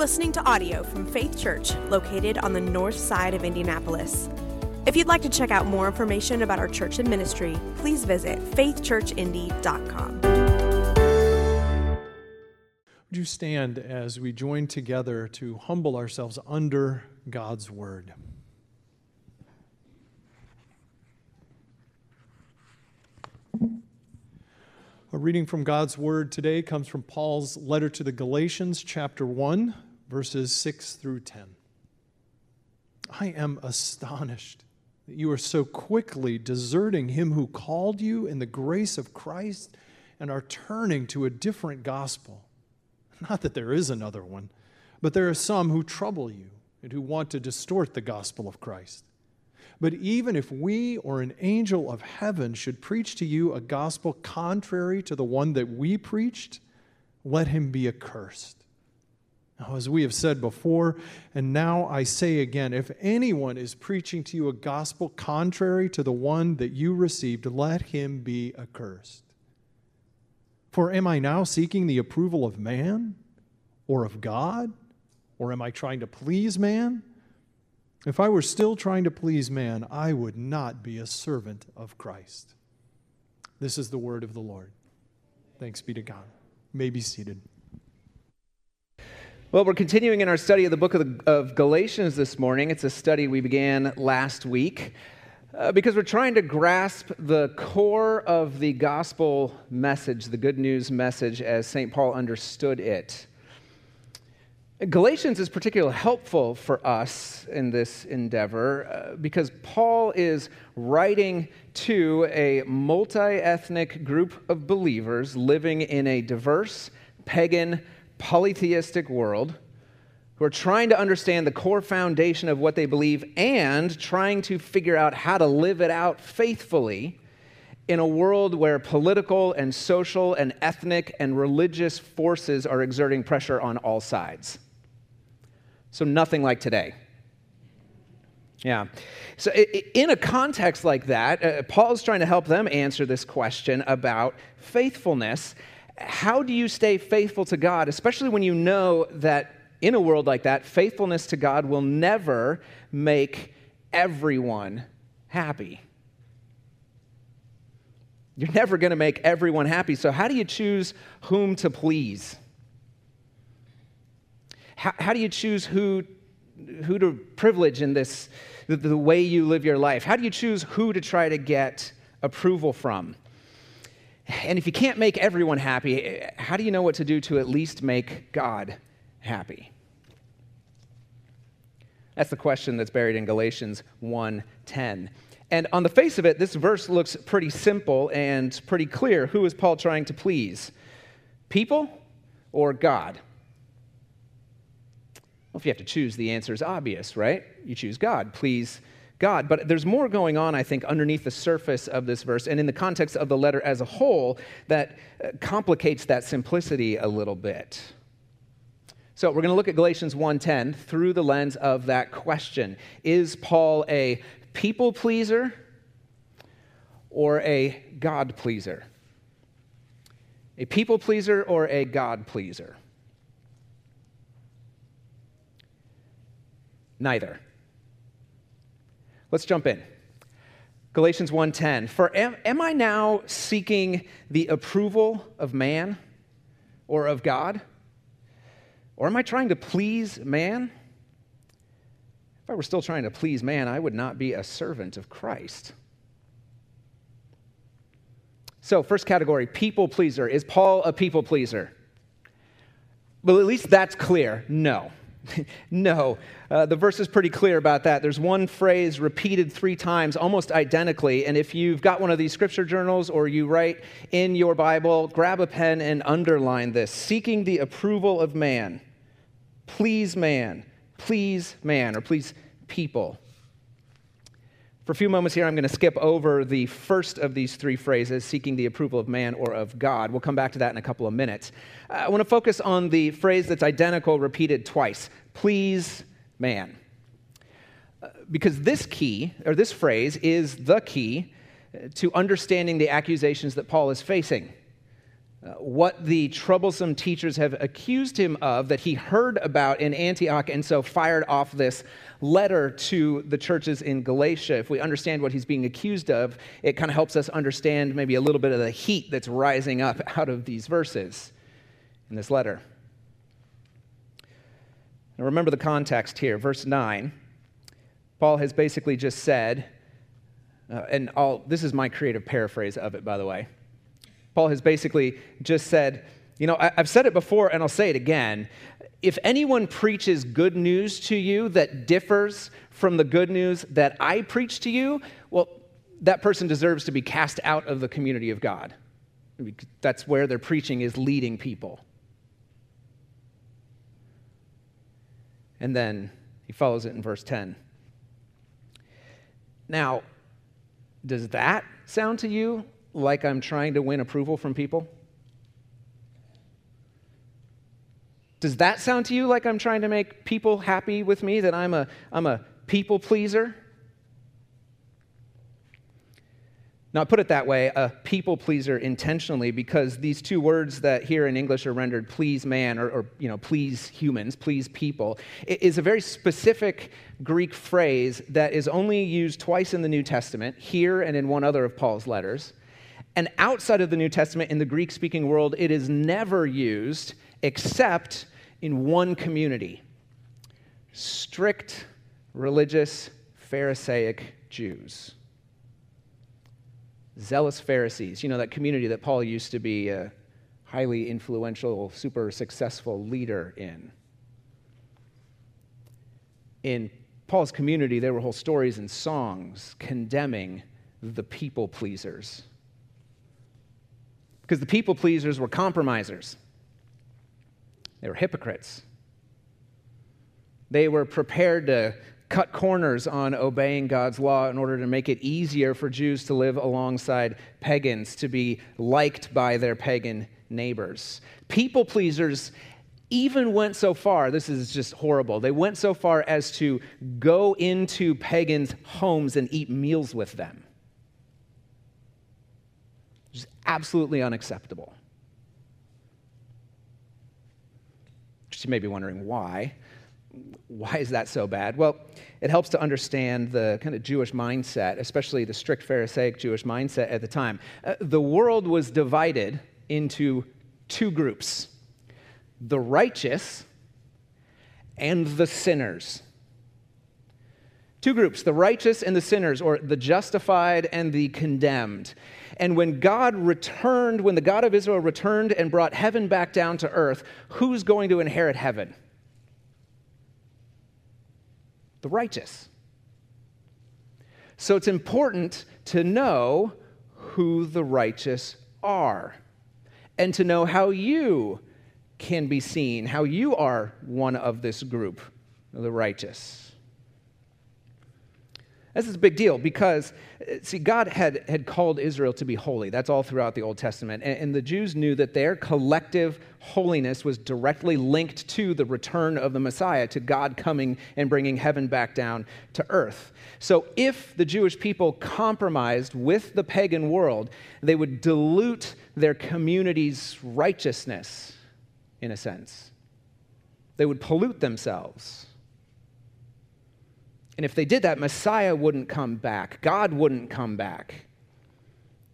listening to audio from Faith Church, located on the north side of Indianapolis. If you'd like to check out more information about our church and ministry, please visit faithchurchindy.com. Would you stand as we join together to humble ourselves under God's word? A reading from God's Word today comes from Paul's letter to the Galatians, chapter 1, verses 6 through 10. I am astonished that you are so quickly deserting him who called you in the grace of Christ and are turning to a different gospel. Not that there is another one, but there are some who trouble you and who want to distort the gospel of Christ. But even if we or an angel of heaven should preach to you a gospel contrary to the one that we preached, let him be accursed. As we have said before, and now I say again, if anyone is preaching to you a gospel contrary to the one that you received, let him be accursed. For am I now seeking the approval of man or of God? Or am I trying to please man? If I were still trying to please man, I would not be a servant of Christ. This is the word of the Lord. Thanks be to God. You may be seated. Well, we're continuing in our study of the book of, the, of Galatians this morning. It's a study we began last week uh, because we're trying to grasp the core of the gospel message, the good news message, as St. Paul understood it. Galatians is particularly helpful for us in this endeavor uh, because Paul is writing to a multi ethnic group of believers living in a diverse, pagan, polytheistic world who are trying to understand the core foundation of what they believe and trying to figure out how to live it out faithfully in a world where political and social and ethnic and religious forces are exerting pressure on all sides. So, nothing like today. Yeah. So, in a context like that, uh, Paul's trying to help them answer this question about faithfulness. How do you stay faithful to God, especially when you know that in a world like that, faithfulness to God will never make everyone happy? You're never going to make everyone happy. So, how do you choose whom to please? How, how do you choose who, who to privilege in this, the, the way you live your life? How do you choose who to try to get approval from? And if you can't make everyone happy, eh, how do you know what to do to at least make God happy? That's the question that's buried in Galatians 1:10. And on the face of it, this verse looks pretty simple and pretty clear. Who is Paul trying to please? People or God? Well, if you have to choose, the answer is obvious, right? You choose God. Please God. But there's more going on, I think, underneath the surface of this verse and in the context of the letter as a whole that uh, complicates that simplicity a little bit. So we're going to look at Galatians 1:10 through the lens of that question. Is Paul a people pleaser or a God pleaser? A people pleaser or a God pleaser? Neither. Let's jump in. Galatians 1:10. For am, am I now seeking the approval of man or of God? Or am I trying to please man? If I were still trying to please man, I would not be a servant of Christ. So, first category, people pleaser. Is Paul a people pleaser? Well, at least that's clear. No. no. Uh, the verse is pretty clear about that. There's one phrase repeated three times, almost identically. And if you've got one of these scripture journals or you write in your Bible, grab a pen and underline this seeking the approval of man. Please, man. Please, man. Or please, people. For a few moments here, I'm going to skip over the first of these three phrases, seeking the approval of man or of God. We'll come back to that in a couple of minutes. I want to focus on the phrase that's identical, repeated twice please, man. Uh, because this key, or this phrase, is the key to understanding the accusations that Paul is facing. Uh, what the troublesome teachers have accused him of that he heard about in Antioch and so fired off this letter to the churches in Galatia. If we understand what he's being accused of, it kind of helps us understand maybe a little bit of the heat that's rising up out of these verses in this letter. Now remember the context here, verse 9. Paul has basically just said, uh, and I'll, this is my creative paraphrase of it, by the way. Paul has basically just said, you know, I, I've said it before and I'll say it again. If anyone preaches good news to you that differs from the good news that I preach to you, well, that person deserves to be cast out of the community of God. That's where their preaching is leading people. And then he follows it in verse 10. Now, does that sound to you like I'm trying to win approval from people? Does that sound to you like I'm trying to make people happy with me, that I'm a, I'm a people pleaser? Now, I put it that way, a people pleaser intentionally, because these two words that here in English are rendered please man or, or, you know, please humans, please people, is a very specific Greek phrase that is only used twice in the New Testament, here and in one other of Paul's letters. And outside of the New Testament, in the Greek speaking world, it is never used except in one community strict religious Pharisaic Jews. Zealous Pharisees, you know, that community that Paul used to be a highly influential, super successful leader in. In Paul's community, there were whole stories and songs condemning the people pleasers because the people pleasers were compromisers, they were hypocrites. They were prepared to cut corners on obeying God's law in order to make it easier for Jews to live alongside pagans, to be liked by their pagan neighbors. People pleasers even went so far, this is just horrible, they went so far as to go into pagans' homes and eat meals with them absolutely unacceptable. Just you may be wondering why. Why is that so bad? Well, it helps to understand the kind of Jewish mindset, especially the strict Pharisaic Jewish mindset at the time. Uh, the world was divided into two groups the righteous and the sinners. Two groups, the righteous and the sinners, or the justified and the condemned. And when God returned, when the God of Israel returned and brought heaven back down to earth, who's going to inherit heaven? The righteous. So it's important to know who the righteous are and to know how you can be seen, how you are one of this group, the righteous. This is a big deal because, uh, see, God had, had called Israel to be holy. That's all throughout the Old Testament. And, and, the Jews knew that their collective holiness was directly linked to the return of the Messiah, to God coming and bringing heaven back down to earth. So, if the Jewish people compromised with the pagan world, they would dilute their community's righteousness, in a sense. They would pollute themselves. And if they did that, Messiah wouldn't come back, God wouldn't come back.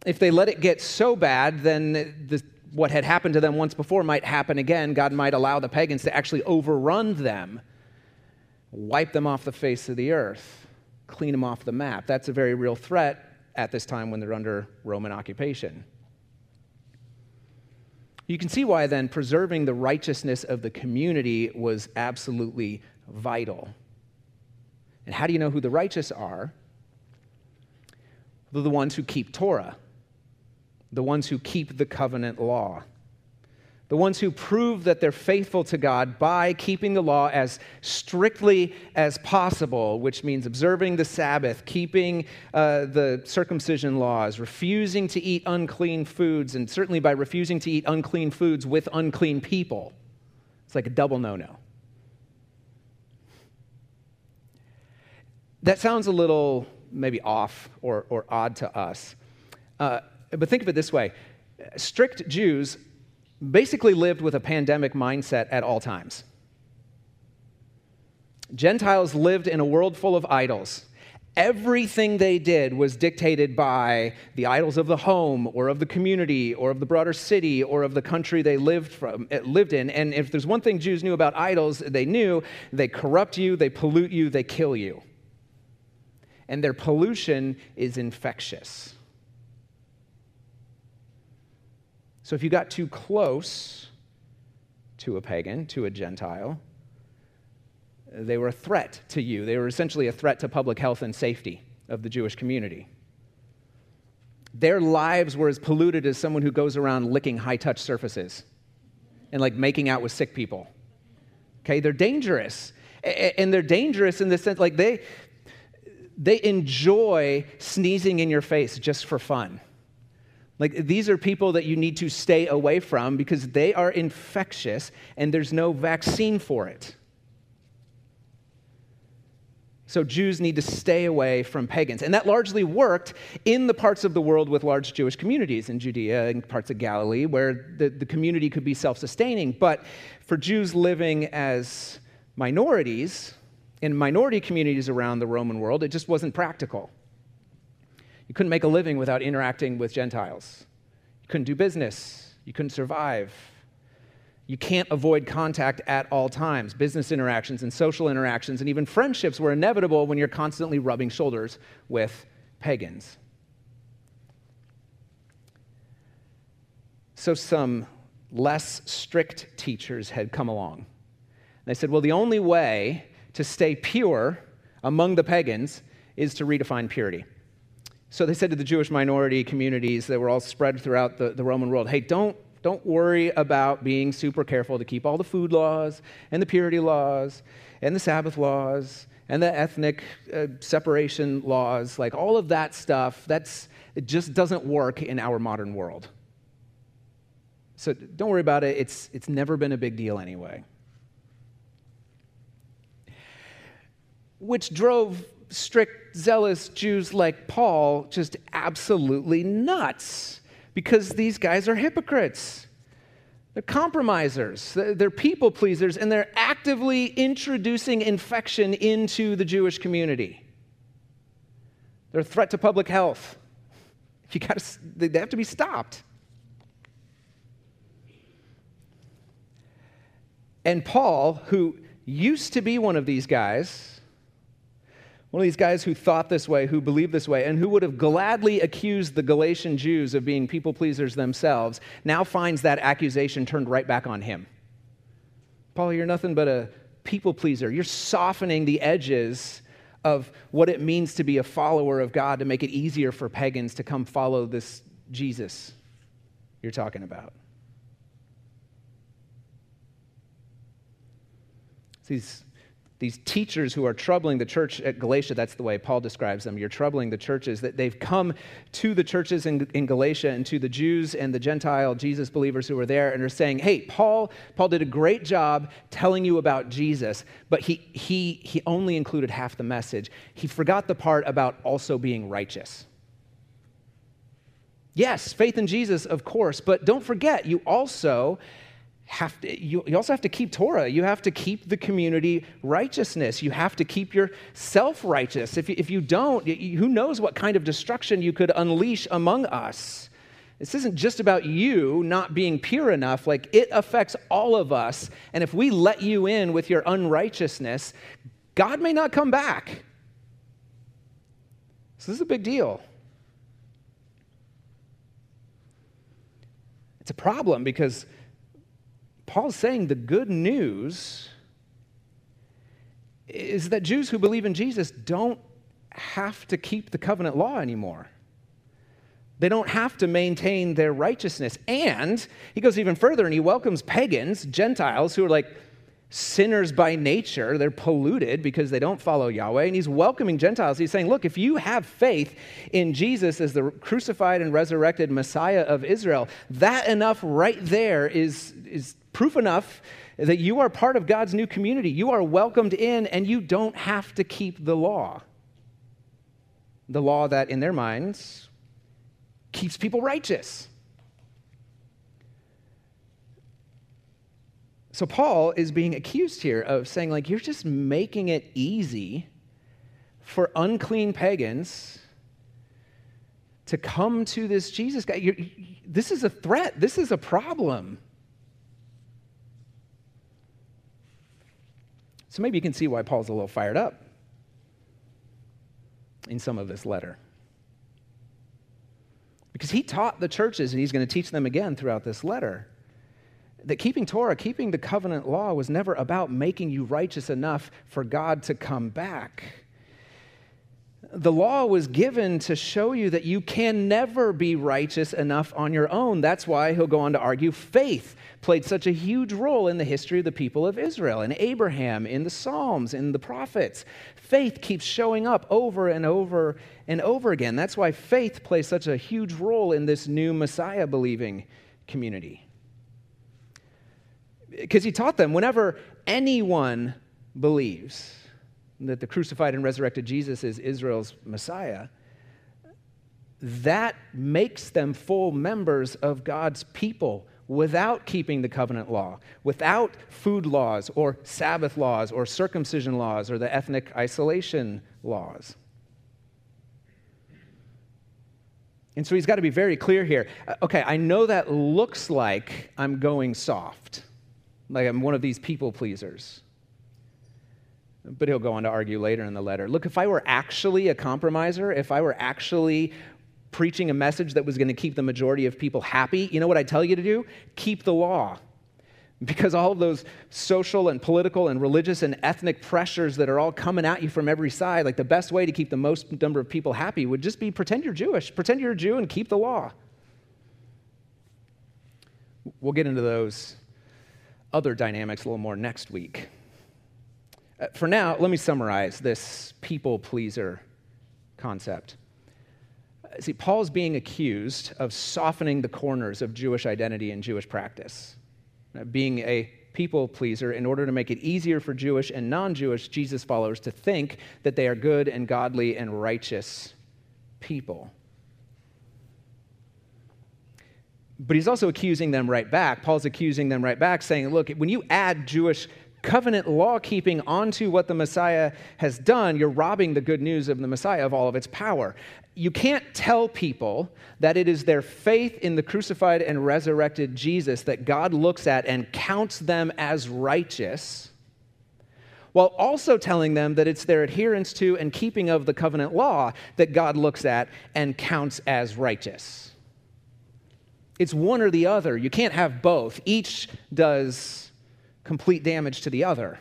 If they let it get so bad, then the, what had happened to them once before might happen again. God might allow the pagans to actually overrun them, wipe them off the face of the earth, clean them off the map. That's a very real threat at this time when they're under Roman occupation. You can see why then preserving the righteousness of the community was absolutely vital. And how do you know who the righteous are? They're the ones who keep Torah, the ones who keep the covenant law, the ones who prove that they're faithful to God by keeping the law as strictly as possible, which means observing the Sabbath, keeping uh, the circumcision laws, refusing to eat unclean foods, and certainly by refusing to eat unclean foods with unclean people. It's like a double no no. That sounds a little maybe off or, or odd to us. Uh, but think of it this way strict Jews basically lived with a pandemic mindset at all times. Gentiles lived in a world full of idols. Everything they did was dictated by the idols of the home or of the community or of the broader city or of the country they lived, from, eh, lived in. And if there's one thing Jews knew about idols, they knew they corrupt you, they pollute you, they kill you. And their pollution is infectious. So if you got too close to a pagan, to a Gentile, they were a threat to you. They were essentially a threat to public health and safety of the Jewish community. Their lives were as polluted as someone who goes around licking high touch surfaces and like making out with sick people. Okay, they're dangerous. And they're dangerous in the sense like they they enjoy sneezing in your face just for fun. Like these are people that you need to stay away from because they are infectious and there's no vaccine for it. So Jews need to stay away from pagans. And that largely worked in the parts of the world with large Jewish communities, in Judea and parts of Galilee, where the, the community could be self sustaining. But for Jews living as minorities, in minority communities around the Roman world, it just wasn't practical. You couldn't make a living without interacting with Gentiles. You couldn't do business. You couldn't survive. You can't avoid contact at all times. Business interactions and social interactions and even friendships were inevitable when you're constantly rubbing shoulders with pagans. So, some less strict teachers had come along. They said, well, the only way to stay pure among the pagans is to redefine purity. So they said to the Jewish minority communities that were all spread throughout the, the Roman world, hey, don't don't worry about being super careful to keep all the food laws and the purity laws and the Sabbath laws and the ethnic uh, separation laws. Like all of that stuff, that's, it just doesn't work in our modern world. So don't worry about it. It's, it's never been a big deal anyway. Which drove strict, zealous Jews like Paul just absolutely nuts because these guys are hypocrites. They're compromisers, they're people pleasers, and they're actively introducing infection into the Jewish community. They're a threat to public health. You gotta, they have to be stopped. And Paul, who used to be one of these guys, one of these guys who thought this way, who believed this way, and who would have gladly accused the Galatian Jews of being people pleasers themselves, now finds that accusation turned right back on him. Paul, you're nothing but a people pleaser. You're softening the edges of what it means to be a follower of God to make it easier for pagans to come follow this Jesus you're talking about. These these teachers who are troubling the church at Galatia, that's the way Paul describes them. You're troubling the churches, that they've come to the churches in, in Galatia and to the Jews and the Gentile Jesus believers who are there and are saying, hey, Paul, Paul did a great job telling you about Jesus, but he, he, he only included half the message. He forgot the part about also being righteous. Yes, faith in Jesus, of course, but don't forget, you also have to, you, you also have to keep Torah. You have to keep the community righteousness. You have to keep yourself righteous. If you, if you don't, who knows what kind of destruction you could unleash among us. This isn't just about you not being pure enough, like it affects all of us. And if we let you in with your unrighteousness, God may not come back. So this is a big deal. It's a problem because Paul's saying the good news is that Jews who believe in Jesus don't have to keep the covenant law anymore. They don't have to maintain their righteousness. And he goes even further and he welcomes pagans, Gentiles, who are like sinners by nature. They're polluted because they don't follow Yahweh. And he's welcoming Gentiles. He's saying, look, if you have faith in Jesus as the crucified and resurrected Messiah of Israel, that enough right there is, is proof enough that you are part of God's new community. You are welcomed in, and you don't have to keep the law. The law that, in their minds, keeps people righteous. So Paul is being accused here of saying, like, you're just making it easy for unclean pagans to come to this Jesus guy. You're, this is a threat. This is a problem. So maybe you can see why Paul's a little fired up in some of this letter. Because he taught the churches, and he's going to teach them again throughout this letter, that keeping Torah, keeping the covenant law, was never about making you righteous enough for God to come back. The law was given to show you that you can never be righteous enough on your own. That's why he'll go on to argue faith played such a huge role in the history of the people of Israel, in Abraham, in the Psalms, in the prophets. Faith keeps showing up over and over and over again. That's why faith plays such a huge role in this new Messiah believing community because he taught them whenever anyone believes that the crucified and resurrected Jesus is Israel's Messiah, that makes them full members of God's people without keeping the covenant law, without food laws or Sabbath laws or circumcision laws or the ethnic isolation laws. And so he's got to be very clear here. Uh, okay, I know that looks like I'm going soft. Like I'm one of these people pleasers. But he'll go on to argue later in the letter look, if I were actually a compromiser, if I were actually preaching a message that was going to keep the majority of people happy, you know what I tell you to do? Keep the law. Because all of those social and political and religious and ethnic pressures that are all coming at you from every side, like the best way to keep the most number of people happy would just be pretend you're Jewish, pretend you're a Jew and keep the law. We'll get into those other dynamics a little more next week. Uh, for now, let me summarize this people pleaser concept. Uh, see, Paul's being accused of softening the corners of Jewish identity and Jewish practice, uh, being a people pleaser in order to make it easier for Jewish and non Jewish Jesus followers to think that they are good and godly and righteous people. But he's also accusing them right back. Paul's accusing them right back, saying, look, when you add Jewish covenant law keeping onto what the Messiah has done, you're robbing the good news of the Messiah of all of its power. You can't tell people that it is their faith in the crucified and resurrected Jesus that God looks at and counts them as righteous, while also telling them that it's their adherence to and keeping of the covenant law that God looks at and counts as righteous. It's one or the other. You can't have both. Each does complete damage to the other.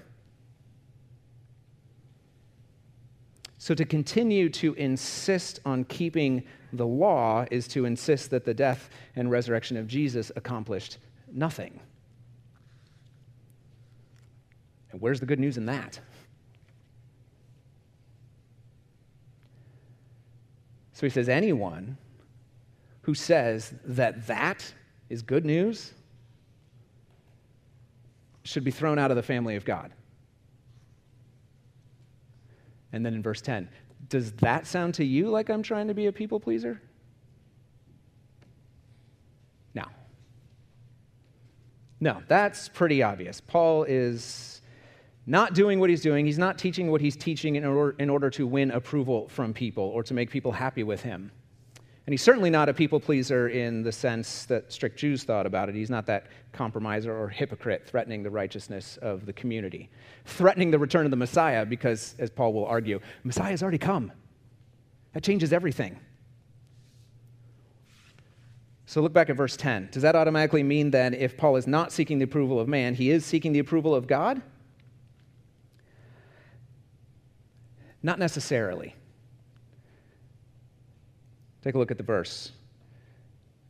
So, to continue to insist on keeping the law is to insist that the death and resurrection of Jesus accomplished nothing. And where's the good news in that? So he says, anyone who says that that is good news should be thrown out of the family of God. And then in verse 10, does that sound to you like I'm trying to be a people pleaser? No. No, that's pretty obvious. Paul is not doing what he's doing. He's not teaching what he's teaching in order, in order to win approval from people or to make people happy with him. And he's certainly not a people pleaser in the sense that strict Jews thought about it. He's not that compromiser or hypocrite threatening the righteousness of the community, threatening the return of the Messiah, because, as Paul will argue, Messiah has already come. That changes everything. So look back at verse 10. Does that automatically mean that if Paul is not seeking the approval of man, he is seeking the approval of God? Not necessarily. Take a look at the verse.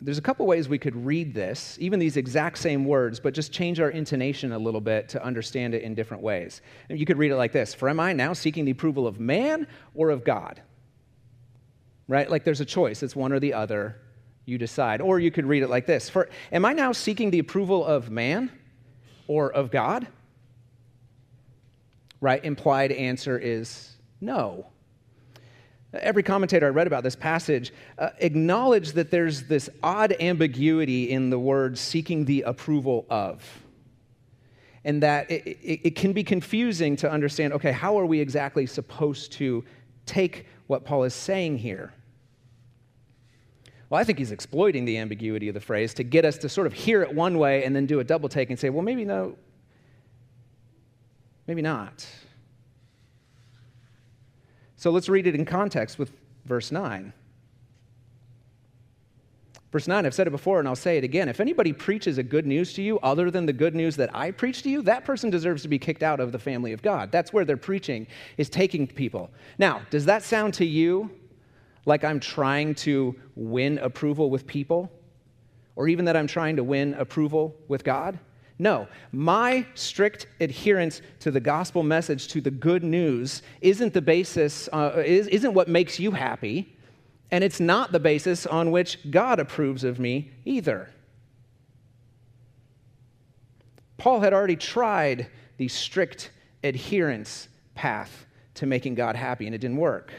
There's a couple ways we could read this, even these exact same words, but just change our intonation a little bit to understand it in different ways. And you could read it like this For am I now seeking the approval of man or of God? Right? Like there's a choice, it's one or the other. You decide. Or you could read it like this For am I now seeking the approval of man or of God? Right? Implied answer is no. Every commentator I read about this passage uh, acknowledged that there's this odd ambiguity in the word seeking the approval of. and that it, it, it, can be confusing to understand okay, how are we exactly supposed to take what Paul is saying here? Well, I think he's exploiting the ambiguity of the phrase to get us to sort of hear it one way and then do a double take and say, well, maybe no, maybe not. So let's read it in context with verse 9. Verse 9, I've said it before and I'll say it again. If anybody preaches a good news to you other than the good news that I preach to you, that person deserves to be kicked out of the family of God. That's where their preaching is taking people. Now, does that sound to you like I'm trying to win approval with people? Or even that I'm trying to win approval with God? No, my strict adherence to the gospel message, to the good news, isn't the basis, uh, isn't what makes you happy. And it's not the basis on which God approves of me either. Paul had already tried the strict adherence path to making God happy, and it didn't work.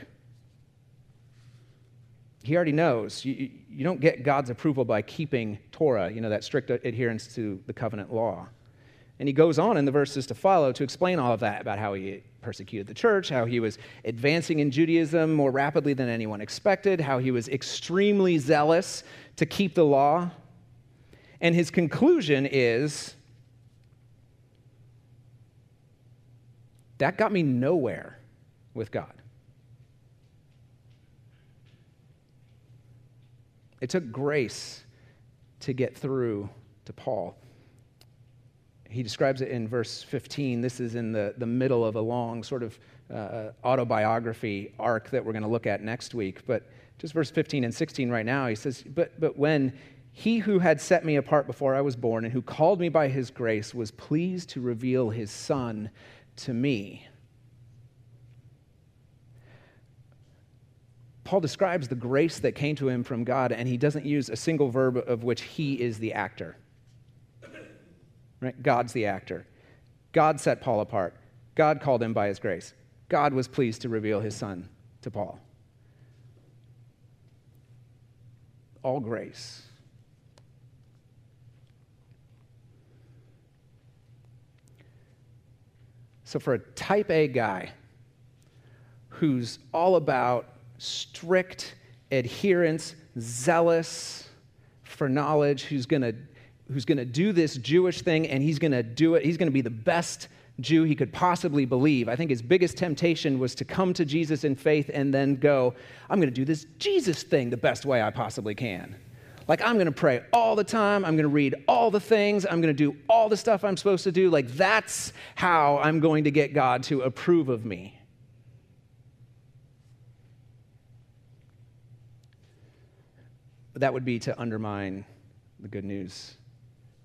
He already knows you, you don't get God's approval by keeping Torah, you know, that strict adherence to the covenant law. And he goes on in the verses to follow to explain all of that about how he persecuted the church, how he was advancing in Judaism more rapidly than anyone expected, how he was extremely zealous to keep the law. And his conclusion is that got me nowhere with God. It took grace to get through to Paul he describes it in verse 15. This is in the, the middle of a long sort of uh, autobiography arc that we're going to look at next week. But just verse 15 and 16 right now, he says, But, but when he who had set me apart before I was born and who called me by his grace was pleased to reveal his son to me. Paul describes the grace that came to him from God, and he doesn't use a single verb of which he is the actor. Right? God's the actor. God set Paul apart. God called him by his grace. God was pleased to reveal his son to Paul. All grace. So, for a type A guy who's all about strict adherence, zealous for knowledge, who's going to who's going to do this Jewish thing and he's going to do it. He's going to be the best Jew he could possibly believe. I think his biggest temptation was to come to Jesus in faith and then go, I'm going to do this Jesus thing the best way I possibly can. Like, I'm going to pray all the time. I'm going to read all the things. I'm going to do all the stuff I'm supposed to do. Like, that's how I'm going to get God to approve of me. But that would be to undermine the good news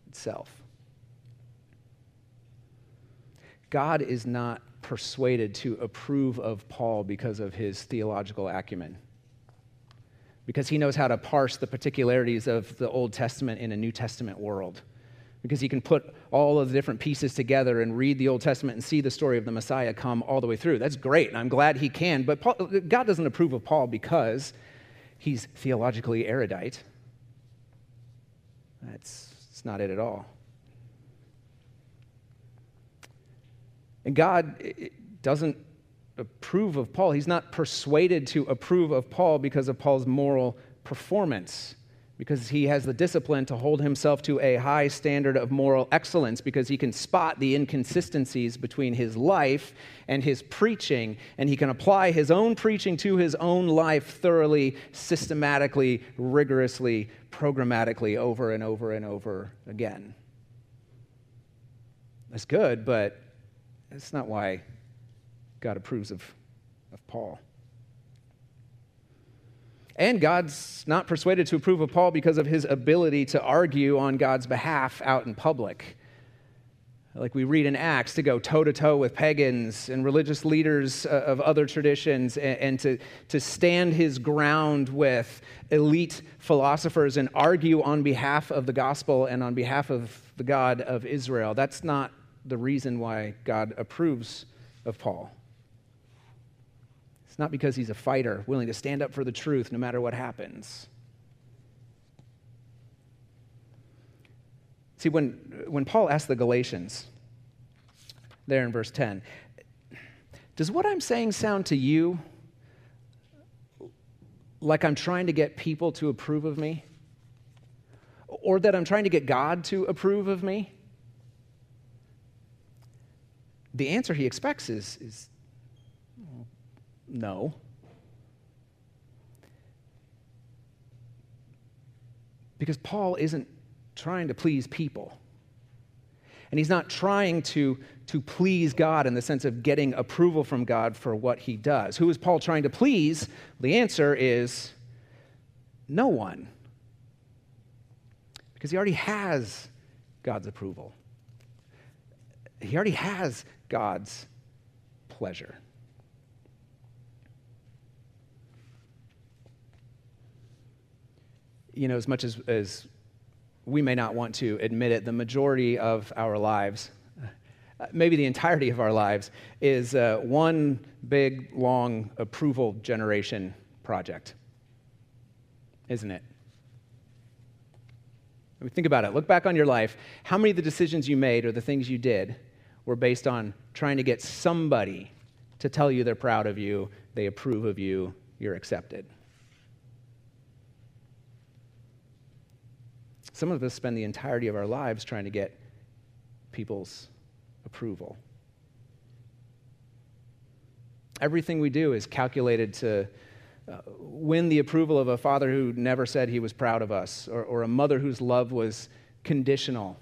itself. God is not persuaded to approve of Paul because of his theological acumen, because he knows how to parse the particularities of the Old Testament in a New Testament world. Because he can put all of the different pieces together and read the Old Testament and see the story of the Messiah come all the way through. That's great, and I'm glad he can. But Paul, God doesn't approve of Paul because he's theologically erudite. That's it's not it at all. And God doesn't approve of Paul. He's not persuaded to approve of Paul because of Paul's moral performance, because he has the discipline to hold himself to a high standard of moral excellence, because he can spot the inconsistencies between his life and his preaching, and he can apply his own preaching to his own life thoroughly, systematically, rigorously, programmatically over and over and over again. That's good, but that's not why God approves of, of Paul. And God's not persuaded to approve of Paul because of his ability to argue on God's behalf out in public like we read in Acts, to go toe to toe with pagans and religious leaders uh, of other traditions and, and, to, to stand his ground with elite philosophers and argue on behalf of the gospel and on behalf of the God of Israel. That's not the reason why God approves of Paul. Not because he's a fighter willing to stand up for the truth no matter what happens. See, when, when Paul asked the Galatians, there in verse 10. Does what I'm saying sound to you like I'm trying to get people to approve of me? Or that I'm trying to get God to approve of me? The answer he expects is, is no. Because Paul isn't trying to please people. And he's not trying to, to please God in the sense of getting approval from God for what he does. Who is Paul trying to please? The answer is no one. Because he already has God's approval, he already has God's pleasure. You know, as much as, as we may not want to admit it, the majority of our lives, uh, maybe the entirety of our lives, is uh, one big, long approval generation project, isn't it? I mean, think about it. Look back on your life. How many of the decisions you made or the things you did were based on trying to get somebody to tell you they're proud of you, they approve of you, you're accepted? Some of us spend the entirety of our lives trying to get people's approval. Everything we do is calculated to uh, win the approval of a father who never said he was proud of us, or, or a mother whose love was conditional,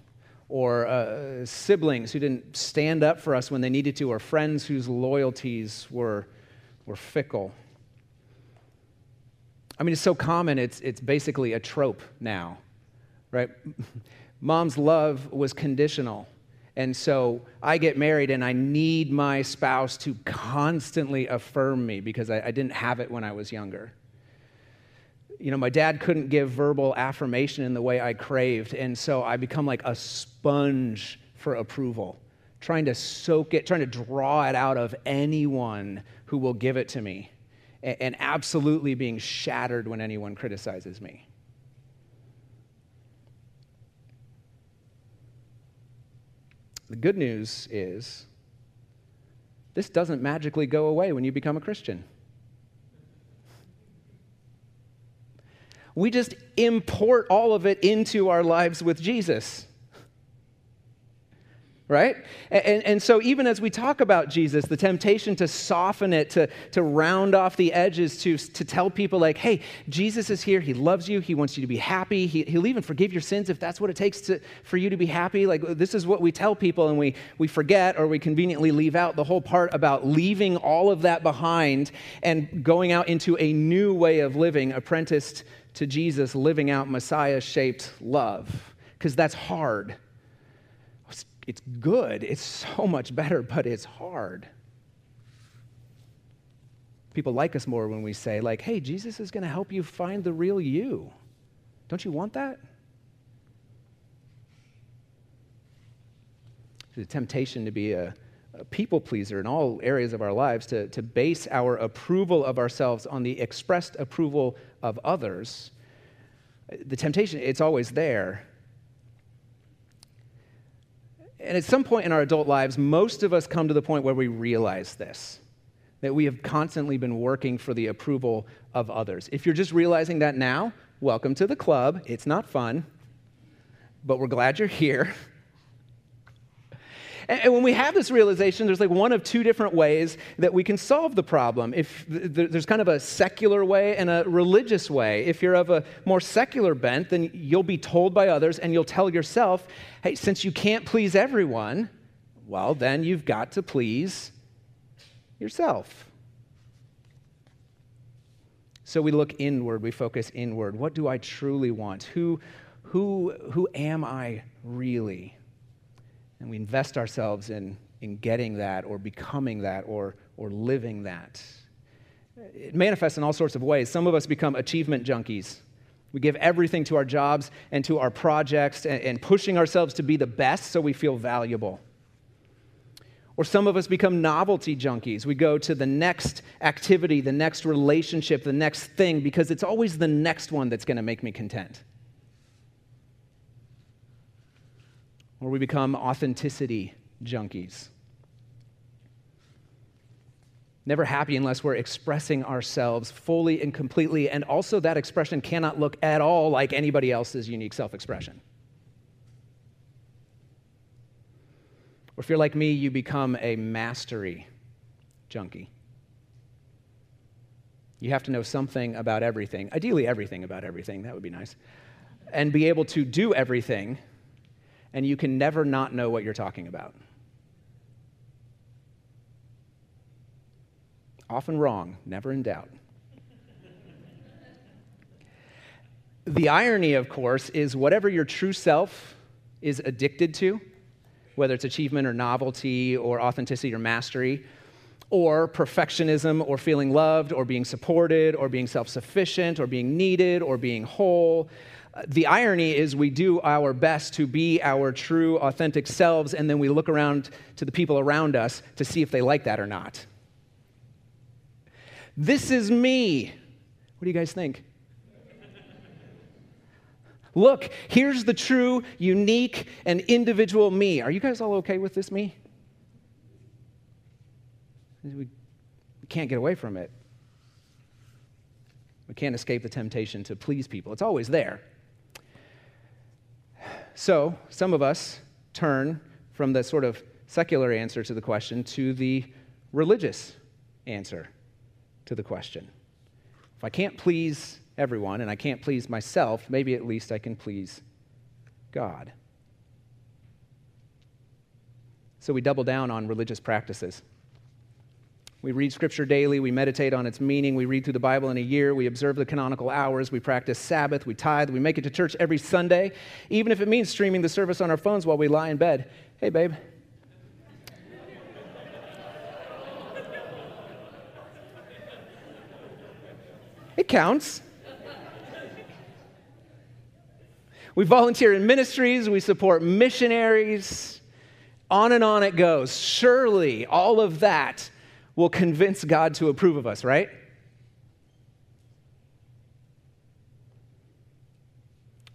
or uh, siblings who didn't stand up for us when they needed to, or friends whose loyalties were, were fickle. I mean, it's so common, it's, it's basically a trope now right? Mom's love was conditional. And so I get married and I need my spouse to constantly affirm me because I, I, didn't have it when I was younger. You know, my dad couldn't give verbal affirmation in the way I craved. And so I become like a sponge for approval, trying to soak it, trying to draw it out of anyone who will give it to me, and, and absolutely being shattered when anyone criticizes me. The good news is this doesn't magically go away when you become a Christian. We just import all of it into our lives with Jesus right? And, and so, even as we talk about Jesus, the temptation to soften it, to, to round off the edges, to, to tell people, like, hey, Jesus is here. He loves you. He wants you to be happy. He, he'll even forgive your sins if that's what it takes to, for you to be happy. Like, this is what we tell people, and we, we forget or we conveniently leave out the whole part about leaving all of that behind and going out into a new way of living, apprenticed to Jesus, living out Messiah shaped love. Because that's hard it's good. It's so much better, but it's hard. People like us more when we say, like, hey, Jesus is going to help you find the real you. Don't you want that? The temptation to be a, a people pleaser in all areas of our lives, to, to base our approval of ourselves on the expressed approval of others. The temptation, it's always there. And at some point in our adult lives, most of us come to the point where we realize this that we have constantly been working for the approval of others. If you're just realizing that now, welcome to the club. It's not fun, but we're glad you're here. And when we have this realization, there's like one of two different ways that we can solve the problem. If there's kind of a secular way and a religious way. If you're of a more secular bent, then you'll be told by others and you'll tell yourself, hey, since you can't please everyone, well, then you've got to please yourself. So we look inward, we focus inward. What do I truly want? Who, who, who am I really? And we invest ourselves in, in getting that or becoming that or, or living that. It manifests in all sorts of ways. Some of us become achievement junkies. We give everything to our jobs and to our projects and, and pushing ourselves to be the best so we feel valuable. Or some of us become novelty junkies. We go to the next activity, the next relationship, the next thing, because it's always the next one that's going to make me content. Or we become authenticity junkies. never happy unless we're expressing ourselves fully and completely. And also, that expression cannot look at all like anybody else's unique self expression. Or if you're like me, you become a mastery junkie. You have to know something about everything, ideally, everything about everything. That would be nice. And be able to do everything, and you can never not know what you're talking about. Often wrong, never in doubt. the irony, of course, is whatever your true self is addicted to, whether it's achievement or novelty or authenticity or mastery, or perfectionism or feeling loved or being supported or being self sufficient or being needed or being whole. The irony is, we do our best to be our true, authentic selves, and then we look around to the people around us to see if they like that or not. This is me. What do you guys think? Look, here's the true, unique, and individual me. Are you guys all okay with this me? We can't get away from it. We can't escape the temptation to please people. It's always there. So, some of us turn from the sort of secular answer to the question to the religious answer to the question. If I can't please everyone and I can't please myself, maybe at least I can please God. So we double down on religious practices. We read Scripture daily, we meditate on its meaning, we read through the Bible in a year, we observe the canonical hours, we practice Sabbath, we tithe, we make it to church every Sunday, even if it means streaming the service on our phones while we lie in bed. Hey, babe. it counts. We volunteer in ministries, we support missionaries, on and on it goes. Surely all of that will convince God to approve of us, right?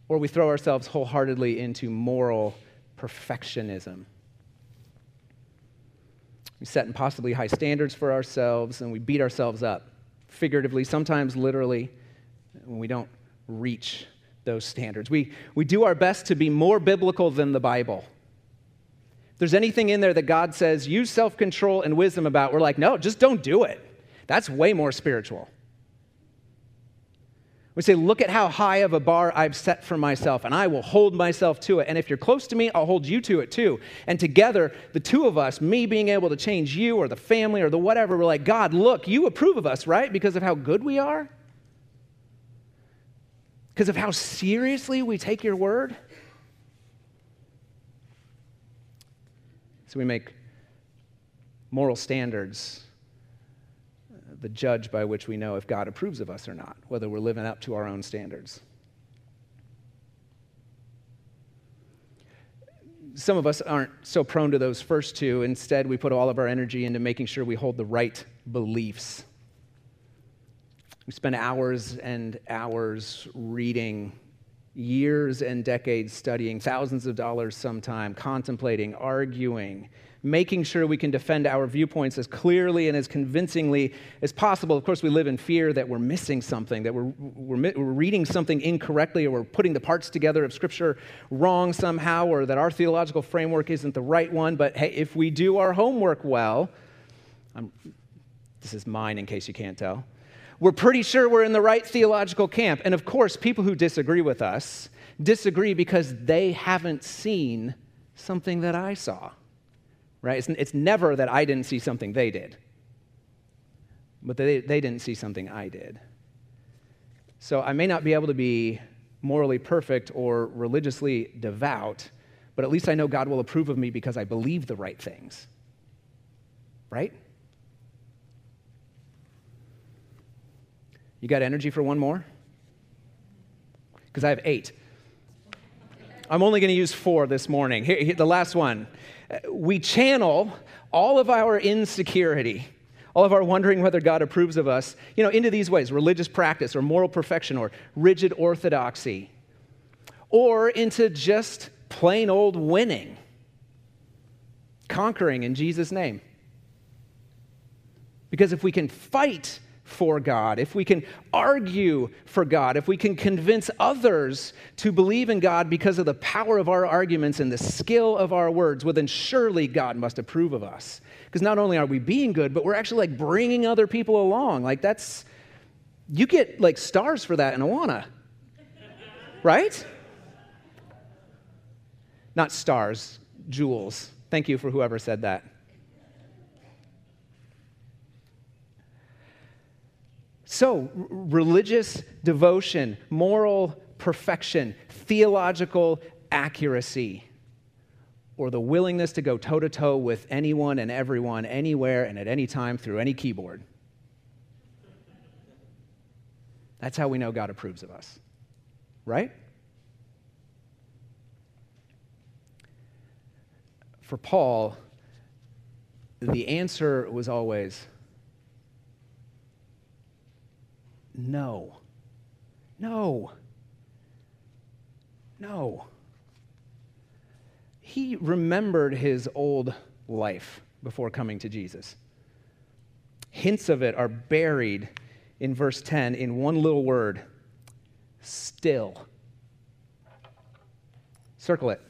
Or we throw ourselves wholeheartedly into moral perfectionism. We set impossibly high standards for ourselves and we beat ourselves up, figuratively, sometimes literally, when we don't reach those standards. We, we do our best to be more biblical than the Bible there's anything in there that God says, use self control and wisdom about, we're like, no, just don't do it. That's way more spiritual. We say, look at how high of a bar I've set for myself, and I will hold myself to it. And if you're close to me, I'll hold you to it too. And together, the two of us, me being able to change you or the family or the whatever, we're like, God, look, you approve of us, right? Because of how good we are? Because of how seriously we take your word? So we make moral standards the judge by which we know if God approves of us or not, whether we're living up to our own standards. Some of us aren't so prone to those first two. Instead, we put all of our energy into making sure we hold the right beliefs. We spend hours and hours reading years and decades studying, thousands of dollars sometime, contemplating, arguing, making sure we can defend our viewpoints as clearly and as convincingly as possible. Of course, we live in fear that we're missing something, that we're, we're, we're, reading something incorrectly, or we're putting the parts together of Scripture wrong somehow, or that our theological framework isn't the right one. But hey, if we do our homework well, I'm, this is mine in case you can't tell we're pretty sure we're in the right theological camp. And of course, people who disagree with us disagree because they haven't seen something that I saw, right? It's, it's never that I didn't see something they did, but they, they didn't see something I did. So I may not be able to be morally perfect or religiously devout, but at least I know God will approve of me because I believe the right things, right? You got energy for one more? Because I have eight. I'm only going to use four this morning. Here, here, the last one. We channel all of our insecurity, all of our wondering whether God approves of us, you know, into these ways religious practice or moral perfection or rigid orthodoxy, or into just plain old winning, conquering in Jesus' name. Because if we can fight for God, if we can argue for God, if we can convince others to believe in God because of the power of our arguments and the skill of our words, well, then surely God must approve of us. Because not only are we being good, but we're actually like bringing other people along. Like that's, you get like stars for that in Awana, right? Not stars, jewels. Thank you for whoever said that. So, r- religious devotion, moral perfection, theological accuracy, or the willingness to go toe to toe with anyone and everyone, anywhere and at any time through any keyboard. That's how we know God approves of us, right? For Paul, the answer was always no. No. No. He remembered his old life before coming to Jesus. Hints of it are buried in verse 10 in one little word still. Circle it.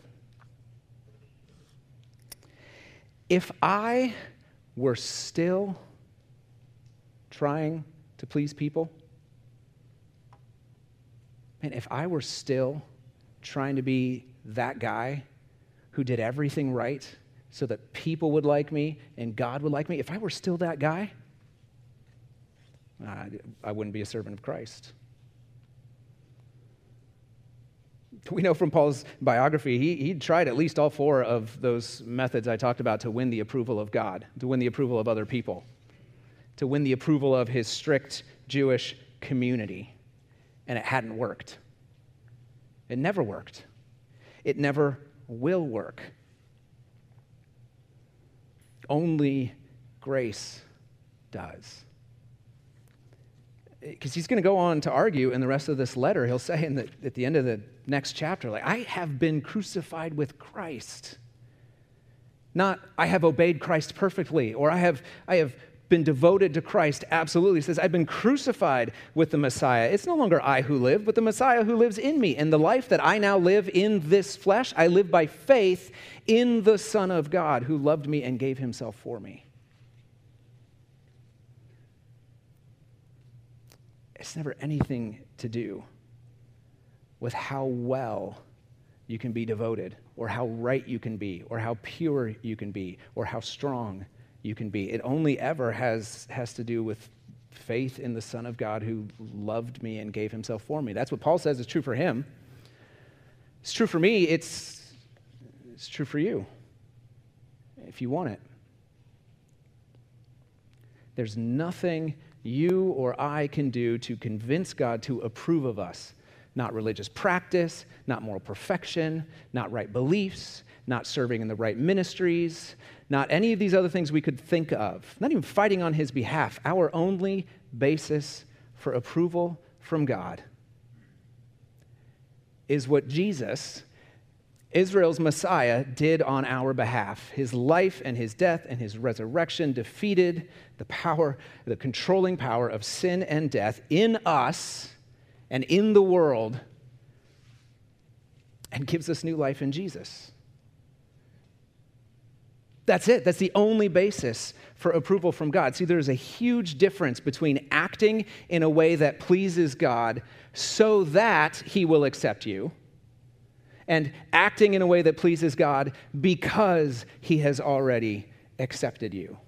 If I were still trying to please people, and if I were still trying to be that guy who did everything right so that people would like me and God would like me, if I were still that guy, I, I wouldn't be a servant of Christ. We know from Paul's biography, he, he tried at least all four of those methods I talked about to win the approval of God, to win the approval of other people, to win the approval of his strict Jewish community and it hadn't worked. It never worked. It never will work. Only grace does. Because he's going to go on to argue in the rest of this letter. He'll say in the, at the end of the next chapter, like, I have been crucified with Christ. Not, I have obeyed Christ perfectly, or I have, I have been devoted to Christ, absolutely. He says, I've been crucified with the Messiah. It's no longer I who live, but the Messiah who lives in me. And the life that I now live in this flesh, I live by faith in the Son of God who loved me and gave himself for me. It's never anything to do with how well you can be devoted, or how right you can be, or how pure you can be, or how strong you can be. It only ever has, has to do with faith in the Son of God who loved me and gave himself for me. That's what Paul says is true for him. It's true for me, it's, it's true for you if you want it. There's nothing you or I can do to convince God to approve of us. Not religious practice, not moral perfection, not right beliefs, not serving in the right ministries, not any of these other things we could think of, not even fighting on his behalf. Our only basis for approval from God is what Jesus, Israel's Messiah, did on our behalf. His life and his death and his resurrection defeated the power, the controlling power of sin and death in us and in the world and gives us new life in Jesus. That's it. That's the only basis for approval from God. See, there's a huge difference between acting in a way that pleases God so that He will accept you and acting in a way that pleases God because He has already accepted you.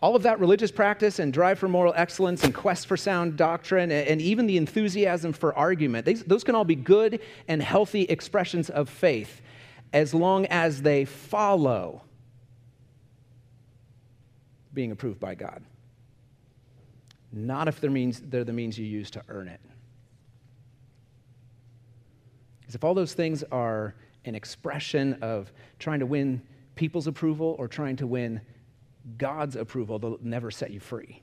All of that religious practice and drive for moral excellence and quest for sound doctrine and even the enthusiasm for argument, those can all be good and healthy expressions of faith as long as they follow being approved by God. Not if they're, means, they're the means you use to earn it. Because if all those things are an expression of trying to win people's approval or trying to win God's approval, they'll never set you free.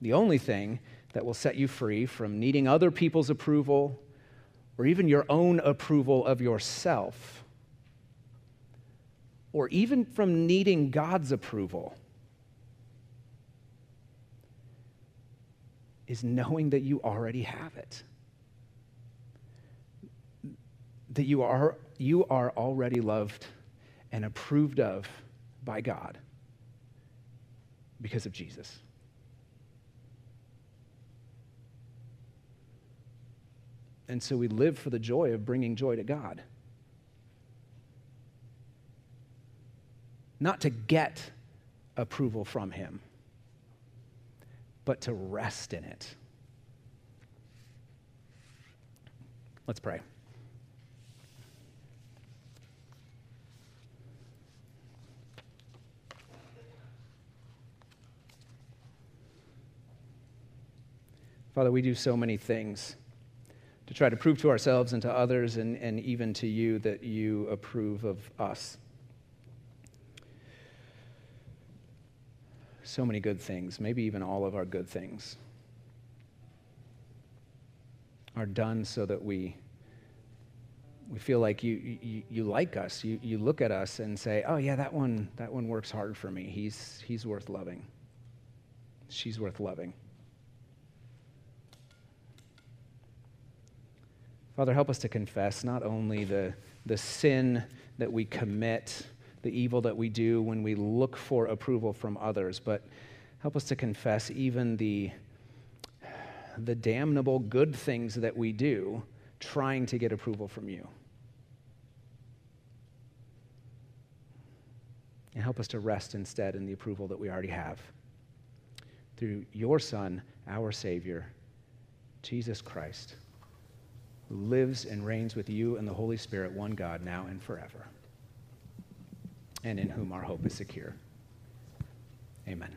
The only thing that will set you free from needing other people's approval or even your own approval of yourself or even from needing God's approval is knowing that you already have it. That you are, you are already loved and approved of by God because of Jesus. And so we live for the joy of bringing joy to God. Not to get approval from Him, but to rest in it. Let's pray. Father, we do so many things to try to prove to ourselves and to others and, and even to you that you approve of us. So many good things, maybe even all of our good things, are done so that we, we feel like you, you, you like us. You, you look at us and say, oh, yeah, that one, that one works hard for me. He's, he's worth loving. She's worth loving. Father, help us to confess not only the, the sin that we commit, the evil that we do when we look for approval from others, but help us to confess even the, the damnable good things that we do trying to get approval from you. And help us to rest instead in the approval that we already have. Through your Son, our Savior, Jesus Christ who lives and reigns with you and the Holy Spirit, one God, now and forever, and in whom our hope is secure. Amen.